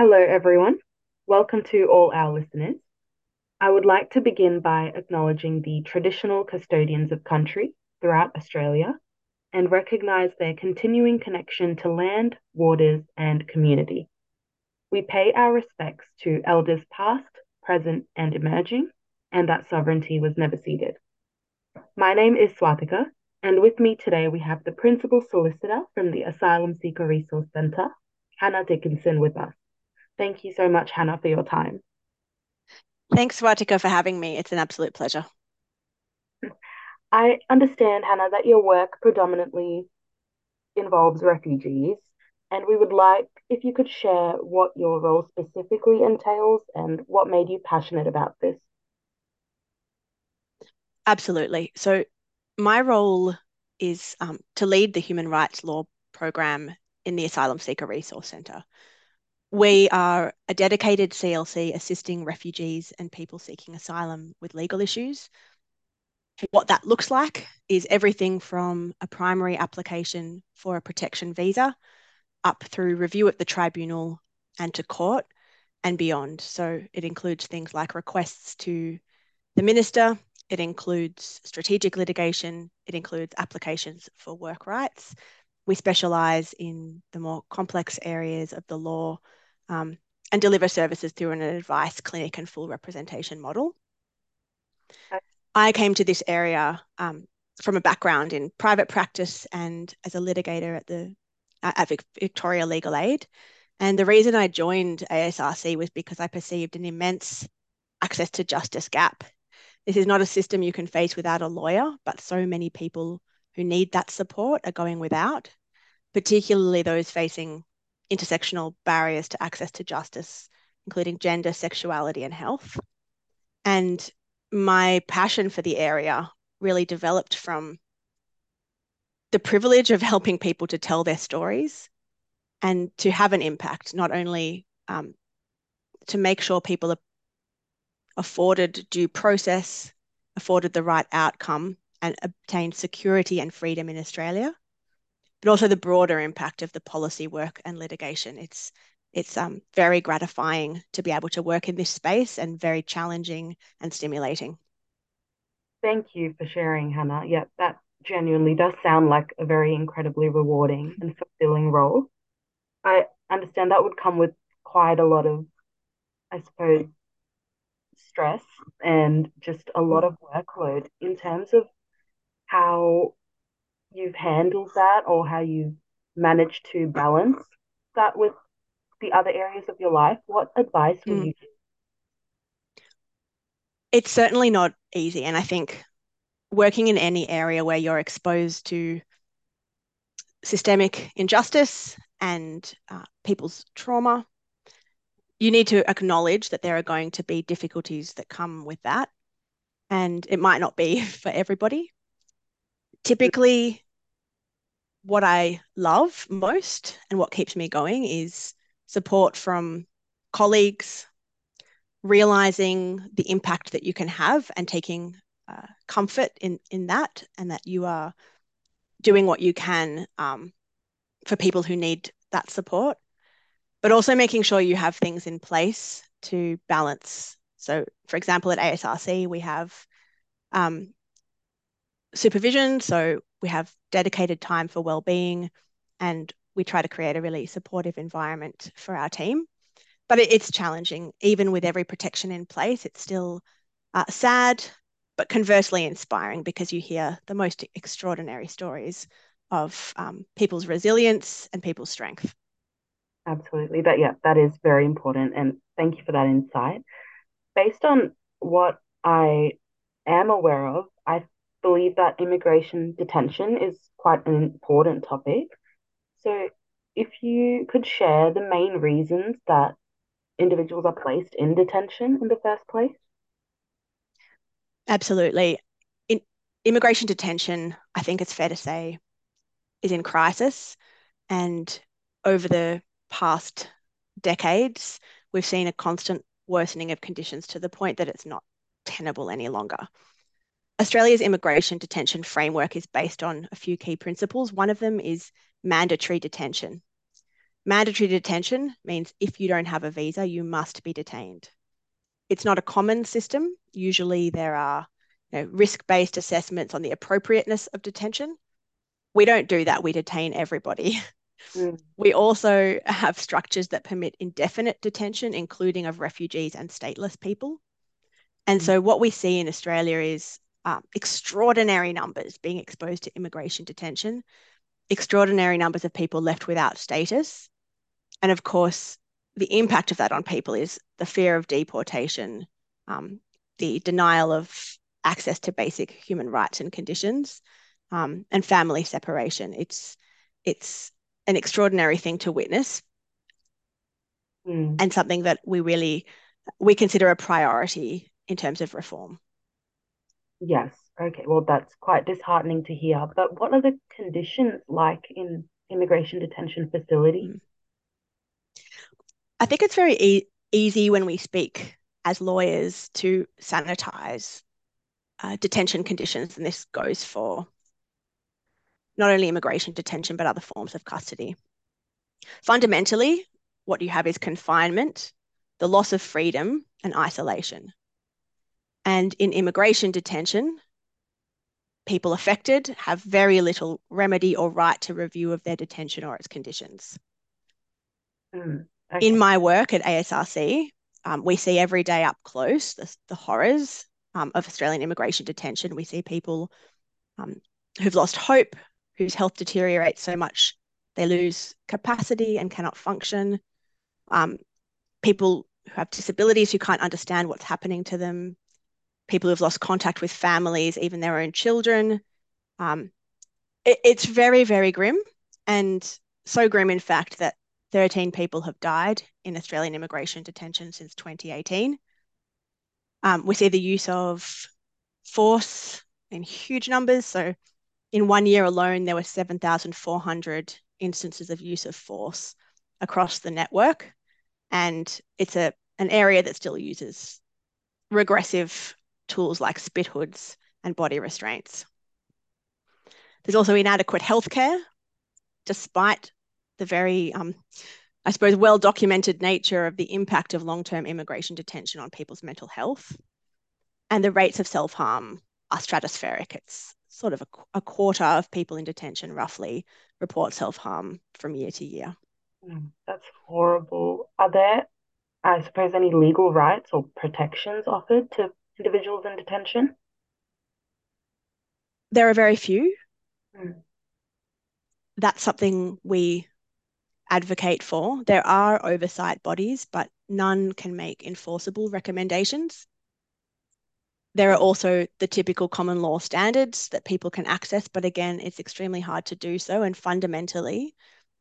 Hello, everyone. Welcome to all our listeners. I would like to begin by acknowledging the traditional custodians of country throughout Australia and recognise their continuing connection to land, waters, and community. We pay our respects to elders past, present, and emerging, and that sovereignty was never ceded. My name is Swathika, and with me today we have the Principal Solicitor from the Asylum Seeker Resource Centre, Hannah Dickinson, with us. Thank you so much, Hannah, for your time. Thanks, Swathika, for having me. It's an absolute pleasure. I understand, Hannah, that your work predominantly involves refugees, and we would like if you could share what your role specifically entails and what made you passionate about this. Absolutely. So, my role is um, to lead the human rights law program in the Asylum Seeker Resource Centre. We are a dedicated CLC assisting refugees and people seeking asylum with legal issues. What that looks like is everything from a primary application for a protection visa up through review at the tribunal and to court and beyond. So it includes things like requests to the minister, it includes strategic litigation, it includes applications for work rights. We specialise in the more complex areas of the law um, and deliver services through an advice clinic and full representation model. I came to this area um, from a background in private practice and as a litigator at the at Victoria Legal Aid. And the reason I joined ASRC was because I perceived an immense access to justice gap. This is not a system you can face without a lawyer, but so many people who need that support are going without, particularly those facing intersectional barriers to access to justice, including gender, sexuality, and health. And my passion for the area really developed from the privilege of helping people to tell their stories and to have an impact, not only um, to make sure people are afforded due process, afforded the right outcome, and obtained security and freedom in Australia, but also the broader impact of the policy work and litigation. It's it's um, very gratifying to be able to work in this space and very challenging and stimulating. Thank you for sharing, Hannah. Yeah, that genuinely does sound like a very incredibly rewarding and fulfilling role. I understand that would come with quite a lot of, I suppose, stress and just a lot of workload in terms of how you've handled that or how you've managed to balance that with the other areas of your life, what advice would mm. you give? It's certainly not easy. And I think working in any area where you're exposed to systemic injustice and uh, people's trauma, you need to acknowledge that there are going to be difficulties that come with that. And it might not be for everybody. Typically, what I love most and what keeps me going is support from colleagues, realizing the impact that you can have and taking uh, comfort in in that, and that you are doing what you can um, for people who need that support, but also making sure you have things in place to balance. So, for example, at ASRC, we have um, supervision. So we have dedicated time for well-being and we try to create a really supportive environment for our team. But it, it's challenging, even with every protection in place. It's still uh, sad, but conversely inspiring because you hear the most extraordinary stories of um, people's resilience and people's strength. Absolutely. That yeah, that is very important. And thank you for that insight. Based on what I am aware of, I believe that immigration detention is quite an important topic. So, if you could share the main reasons that individuals are placed in detention in the first place? Absolutely. In immigration detention, I think it's fair to say, is in crisis. And over the past decades, we've seen a constant worsening of conditions to the point that it's not tenable any longer. Australia's immigration detention framework is based on a few key principles. One of them is mandatory detention. Mandatory detention means if you don't have a visa, you must be detained. It's not a common system. Usually there are you know, risk-based assessments on the appropriateness of detention. We don't do that. We detain everybody. Mm. We also have structures that permit indefinite detention, including of refugees and stateless people. And mm. so what we see in Australia is um, extraordinary numbers being exposed to immigration detention, extraordinary numbers of people left without status. And of course, the impact of that on people is the fear of deportation, um, the denial of access to basic human rights and conditions, um, and family separation. It's it's an extraordinary thing to witness, mm. and something that we really we consider a priority in terms of reform. Yes. Okay. Well, that's quite disheartening to hear. But what are the conditions like in immigration detention facilities? I think it's very e- easy when we speak as lawyers to sanitize uh, detention conditions, and this goes for not only immigration detention, but other forms of custody. Fundamentally, what you have is confinement, the loss of freedom, and isolation. And in immigration detention, people affected have very little remedy or right to review of their detention or its conditions. Mm, okay. In my work at ASRC, um, we see every day up close the, the horrors um, of Australian immigration detention. We see people um, who've lost hope, whose health deteriorates so much they lose capacity and cannot function. Um, people who have disabilities who can't understand what's happening to them, people who've lost contact with families, even their own children. Um, it, it's very, very grim, and so grim, in fact, that 13 people have died in Australian immigration detention since 2018. Um, we see the use of force in huge numbers. So, in one year alone, there were 7,400 instances of use of force across the network, and it's a an area that still uses regressive tools like spit hoods and body restraints. There's also inadequate healthcare, despite the very, um, I suppose, well documented nature of the impact of long term immigration detention on people's mental health. And the rates of self harm are stratospheric. It's sort of a, a, quarter of people in detention, roughly, report self harm from year to year. Mm, that's horrible. Are there, I suppose, any legal rights or protections offered to individuals in detention? There are very few. Mm. That's something we advocate for. There are oversight bodies, but none can make enforceable recommendations. There are also the typical common law standards that people can access, but again, it's extremely hard to do so. And fundamentally,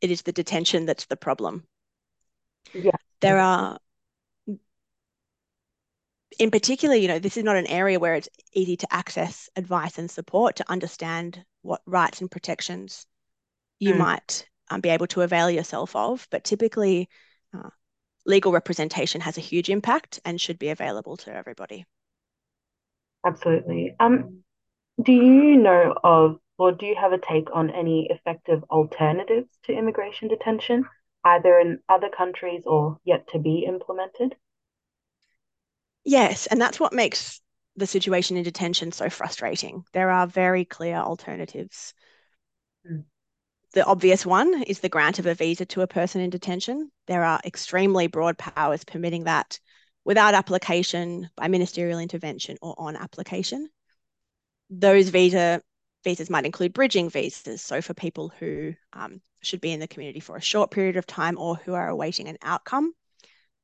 it is the detention that's the problem. Yeah. There are in particular, you know, this is not an area where it's easy to access advice and support to understand what rights and protections you mm. might um, be able to avail yourself of. But typically, uh, legal representation has a huge impact and should be available to everybody. Absolutely. Um, do you know of, or do you have a take on any effective alternatives to immigration detention, either in other countries or yet to be implemented? Yes, and that's what makes the situation in detention so frustrating. There are very clear alternatives. Mm. The obvious one is the grant of a visa to a person in detention. There are extremely broad powers permitting that without application, by ministerial intervention, or on application. Those visa visas might include bridging visas, so for people who um, should be in the community for a short period of time or who are awaiting an outcome,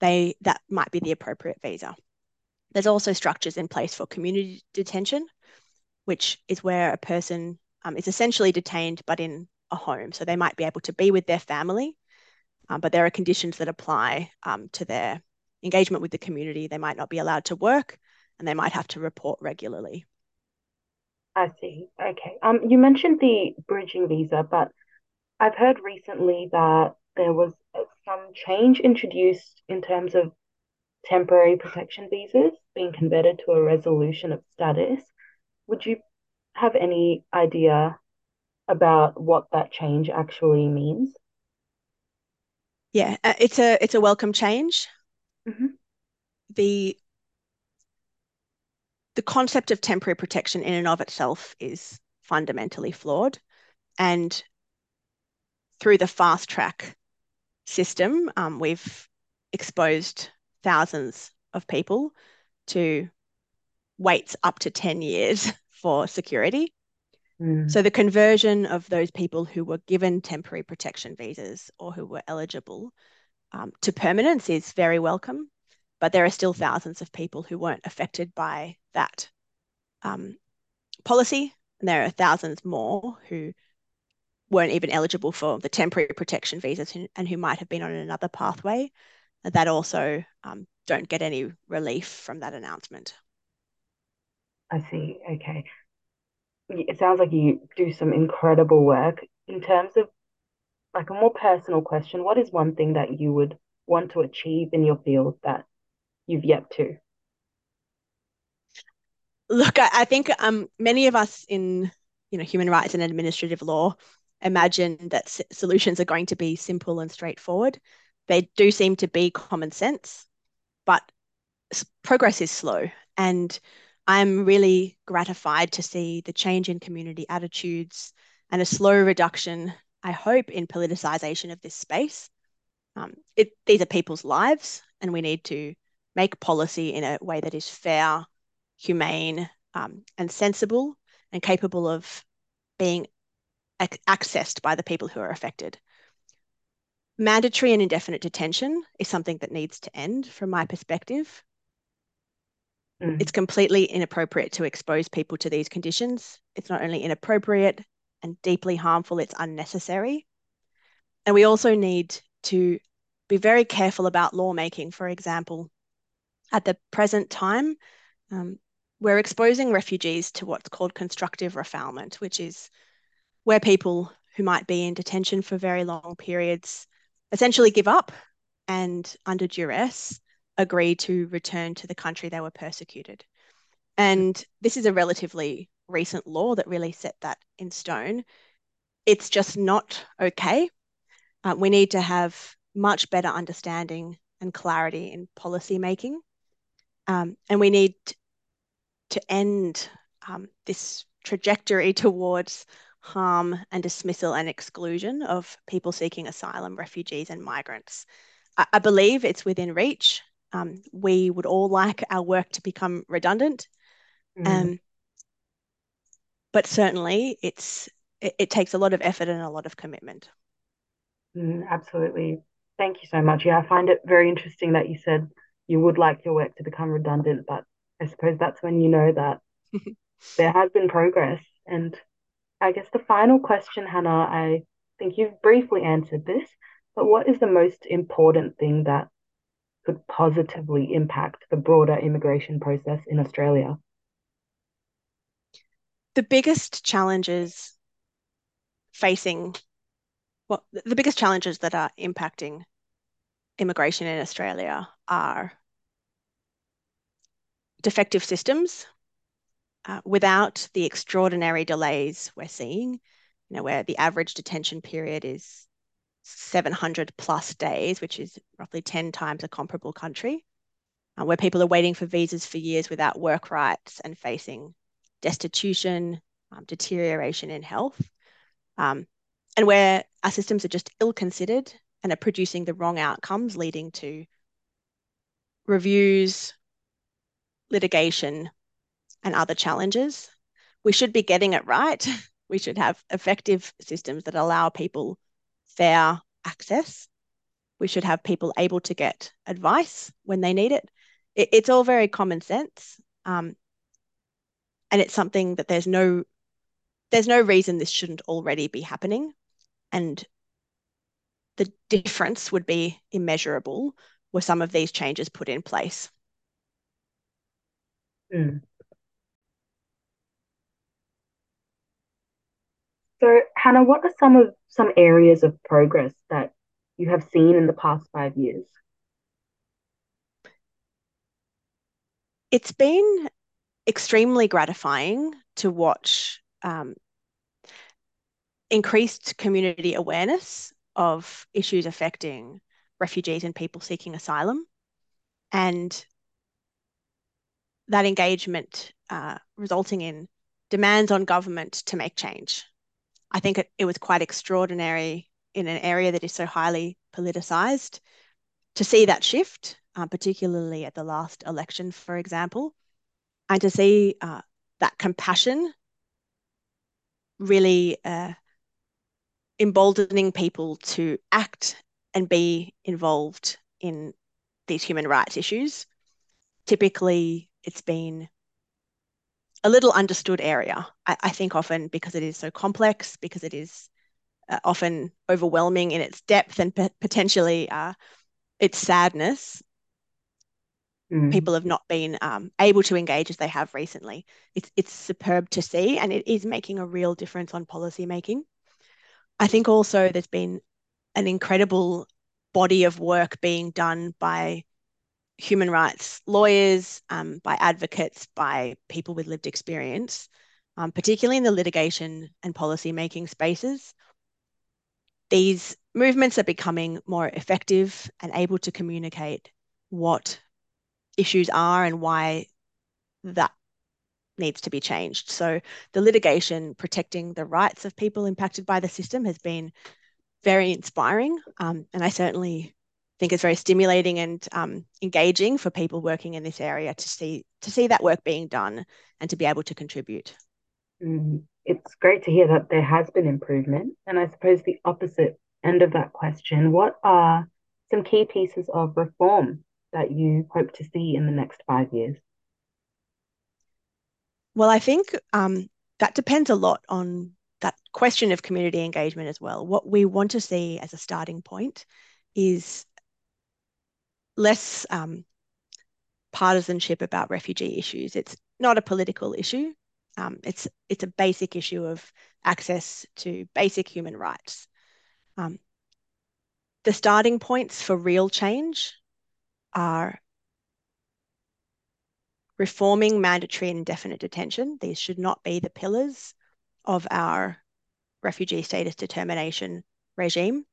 they that might be the appropriate visa. There's also structures in place for community detention, which is where a person um, is essentially detained but in a home. So they might be able to be with their family, um, but there are conditions that apply um, to their engagement with the community. They might not be allowed to work and they might have to report regularly. I see. Okay. Um, you mentioned the bridging visa, but I've heard recently that there was uh, some change introduced in terms of temporary protection visas being converted to a resolution of status. Would you have any idea about what that change actually means? Yeah, uh, it's a it's a welcome change. Mm-hmm. The the concept of temporary protection in and of itself is fundamentally flawed. And through the fast track system, um, we've exposed thousands of people to waits up to 10 years for security. Mm. So the conversion of those people who were given temporary protection visas or who were eligible um, to permanence is very welcome, but there are still thousands of people who weren't affected by that um, policy, and there are thousands more who weren't even eligible for the temporary protection visas and who might have been on another pathway that also um, don't get any relief from that announcement. I see. Okay. It sounds like you do some incredible work. In terms of like a more personal question, what is one thing that you would want to achieve in your field that you've yet to? Look, I, I think um, many of us in you know human rights and administrative law imagine that solutions are going to be simple and straightforward. They do seem to be common sense, but progress is slow. And I'm really gratified to see the change in community attitudes and a slow reduction, I hope, in politicization of this space. Um, it, these are people's lives, and we need to make policy in a way that is fair, humane, um, and sensible, and capable of being ac accessed by the people who are affected. Mandatory and indefinite detention is something that needs to end from my perspective. Mm. It's completely inappropriate to expose people to these conditions. It's not only inappropriate and deeply harmful, it's unnecessary. And we also need to be very careful about lawmaking. For example, at the present time, um, we're exposing refugees to what's called constructive refoulement, which is where people who might be in detention for very long periods essentially give up and, under duress, agree to return to the country they were persecuted. And this is a relatively recent law that really set that in stone. It's just not okay. Uh, we need to have much better understanding and clarity in policy making. Um, and we need to end um, this trajectory towards harm and dismissal and exclusion of people seeking asylum, refugees, and migrants. I, I believe it's within reach um, we would all like our work to become redundant. Mm. Um, but certainly it's it, it, takes a lot of effort and a lot of commitment. Mm, absolutely. Thank you so much. Yeah, I find it very interesting that you said you would like your work to become redundant, but I suppose that's when you know that there has been progress. And I guess the final question, Hannah, I think you've briefly answered this, but what is the most important thing that could positively impact the broader immigration process in Australia? The biggest challenges facing, well, the biggest challenges that are impacting immigration in Australia are defective systems uh, without the extraordinary delays we're seeing, you know, where the average detention period is 700 plus days, which is roughly 10 times a comparable country, uh, where people are waiting for visas for years without work rights and facing destitution, um, deterioration in health, um, and where our systems are just ill considered and are producing the wrong outcomes, leading to reviews, litigation, and other challenges. We should be getting it right. We should have effective systems that allow people fair access. We should have people able to get advice when they need it. it it's all very common sense. Um, and it's something that there's no there's no reason this shouldn't already be happening. And the difference would be immeasurable were some of these changes put in place. Mm. So, Hannah, what are some of some areas of progress that you have seen in the past five years? It's been extremely gratifying to watch um, increased community awareness of issues affecting refugees and people seeking asylum. And that engagement uh, resulting in demands on government to make change. I think it, it was quite extraordinary in an area that is so highly politicized to see that shift, uh, particularly at the last election, for example, and to see uh, that compassion really uh, emboldening people to act and be involved in these human rights issues. Typically, it's been a little understood area. I, I think often because it is so complex, because it is uh, often overwhelming in its depth and potentially uh, its sadness. Mm. People have not been um, able to engage as they have recently. It's it's superb to see, and it is making a real difference on policy making. I think also there's been an incredible body of work being done by human rights lawyers, um, by advocates, by people with lived experience, um, particularly in the litigation and policy making spaces. These movements are becoming more effective and able to communicate what issues are and why that needs to be changed. So the litigation protecting the rights of people impacted by the system has been very inspiring. Um, and I certainly think it's very stimulating and um, engaging for people working in this area to see to see that work being done and to be able to contribute. Mm, it's great to hear that there has been improvement. And I suppose the opposite end of that question, what are some key pieces of reform that you hope to see in the next five years? Well, I think um, that depends a lot on that question of community engagement as well. What we want to see as a starting point is less um, partisanship about refugee issues. It's not a political issue. Um, it's it's a basic issue of access to basic human rights. Um, the starting points for real change are reforming mandatory and indefinite detention. These should not be the pillars of our refugee status determination regime.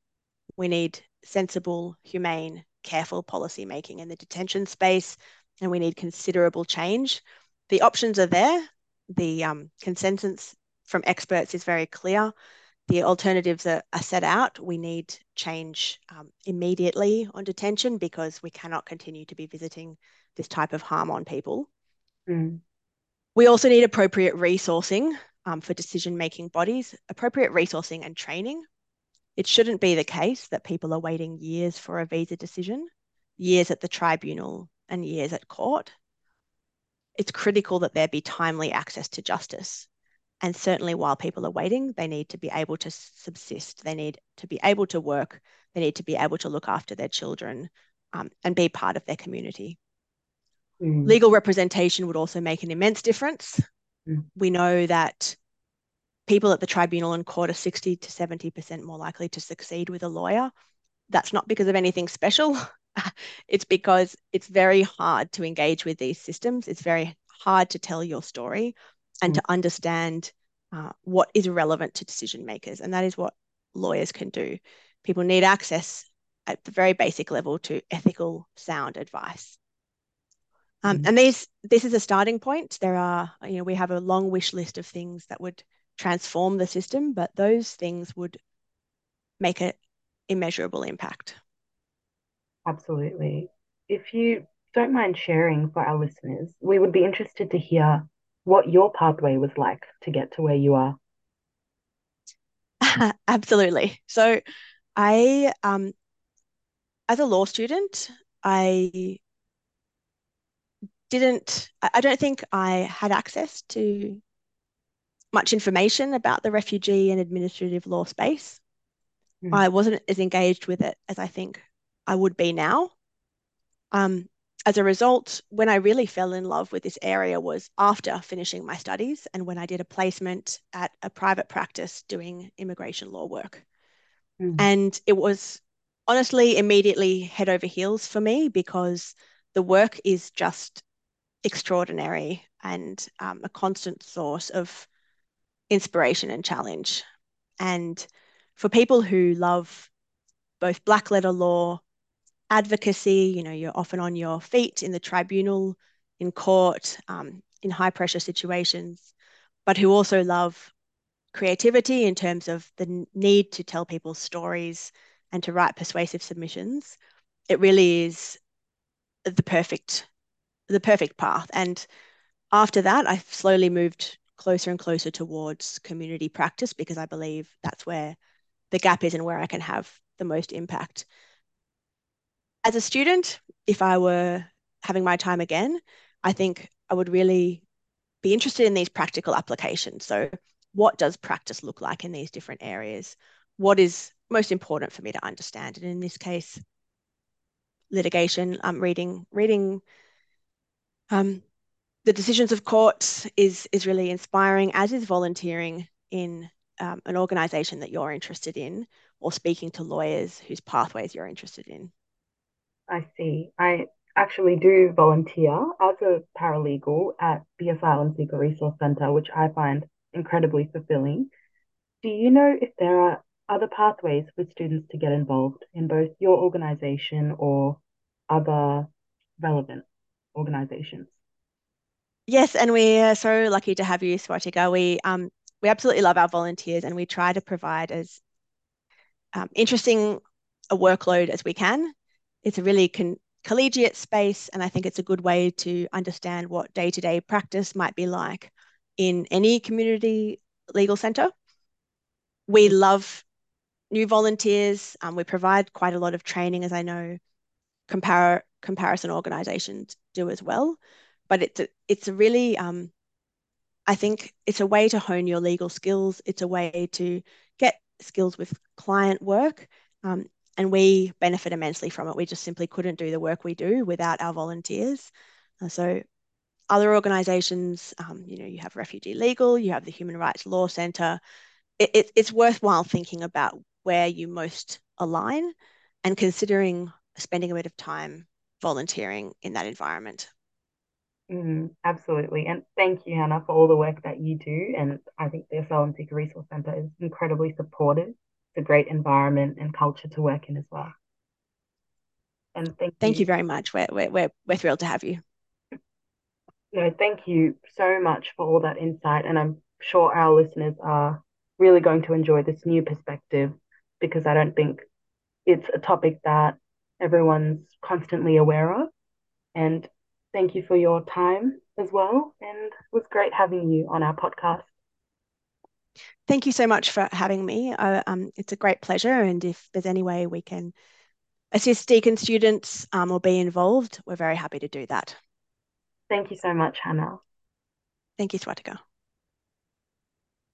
We need sensible, humane, careful policy making in the detention space, and we need considerable change. The options are there. The um, consensus from experts is very clear. The alternatives are, are set out. We need change um, immediately on detention because we cannot continue to be visiting this type of harm on people. Mm. We also need appropriate resourcing um, for decision making bodies, appropriate resourcing and training it shouldn't be the case that people are waiting years for a visa decision, years at the tribunal, and years at court. It's critical that there be timely access to justice. And certainly, while people are waiting, they need to be able to subsist, they need to be able to work, they need to be able to look after their children um, and be part of their community. Mm. Legal representation would also make an immense difference. Mm. We know that people at the tribunal and court are 60 to 70% more likely to succeed with a lawyer. That's not because of anything special. it's because it's very hard to engage with these systems. It's very hard to tell your story and mm. to understand uh, what is relevant to decision makers. And that is what lawyers can do. People need access at the very basic level to ethical, sound advice. Um, mm. And these, this is a starting point. There are, you know, we have a long wish list of things that would transform the system, but those things would make an immeasurable impact. Absolutely. If you don't mind sharing for our listeners, we would be interested to hear what your pathway was like to get to where you are. Absolutely. So, I, um, as a law student, I didn't, I don't think I had access to much information about the refugee and administrative law space. Mm. I wasn't as engaged with it as I think I would be now. Um, as a result, when I really fell in love with this area was after finishing my studies and when I did a placement at a private practice doing immigration law work. Mm. And it was honestly immediately head over heels for me because the work is just extraordinary and um, a constant source of inspiration and challenge. And for people who love both black letter law advocacy. You know, you're often on your feet in the tribunal, in court, um, in high pressure situations, but who also love creativity in terms of the need to tell people's stories and to write persuasive submissions. It really is the perfect the perfect path. And after that, I slowly moved closer and closer towards community practice because I believe that's where the gap is and where I can have the most impact. As a student, if I were having my time again, I think I would really be interested in these practical applications. So, what does practice look like in these different areas? What is most important for me to understand? And in this case, litigation, um, reading reading um, the decisions of courts is is really inspiring, as is volunteering in um, an organisation that you're interested in, or speaking to lawyers whose pathways you're interested in. I see. I actually do volunteer as a paralegal at the Asylum Seeker Resource Centre, which I find incredibly fulfilling. Do you know if there are other pathways for students to get involved in both your organisation or other relevant organisations? Yes, and we are so lucky to have you, Swathika. We um we absolutely love our volunteers, and we try to provide as um, interesting a workload as we can. It's a really con collegiate space, and I think it's a good way to understand what day-to-day practice might be like in any community legal centre. We love new volunteers. Um, we provide quite a lot of training, as I know compar comparison organisations do as well. But it's a, it's a really um, I think it's a way to hone your legal skills. It's a way to get skills with client work. Um, and we benefit immensely from it. We just simply couldn't do the work we do without our volunteers. Uh, so other organizations, um, you know, you have Refugee Legal, you have the Human Rights Law Centre. It, it, it's worthwhile thinking about where you most align and considering spending a bit of time volunteering in that environment. Mm, absolutely. And thank you, Hannah, for all the work that you do. And I think the Asylum Seeker Resource Centre is incredibly supportive. It's a great environment and culture to work in as well. And thank, thank you. you very much. We're, we're, we're thrilled to have you. No, thank you so much for all that insight. And I'm sure our listeners are really going to enjoy this new perspective because I don't think it's a topic that everyone's constantly aware of. And thank you for your time as well. And it was great having you on our podcast. Thank you so much for having me. Uh, um, it's a great pleasure. And if there's any way we can assist Deakin students um, or be involved, we're very happy to do that. Thank you so much, Hannah. Thank you, Swathika.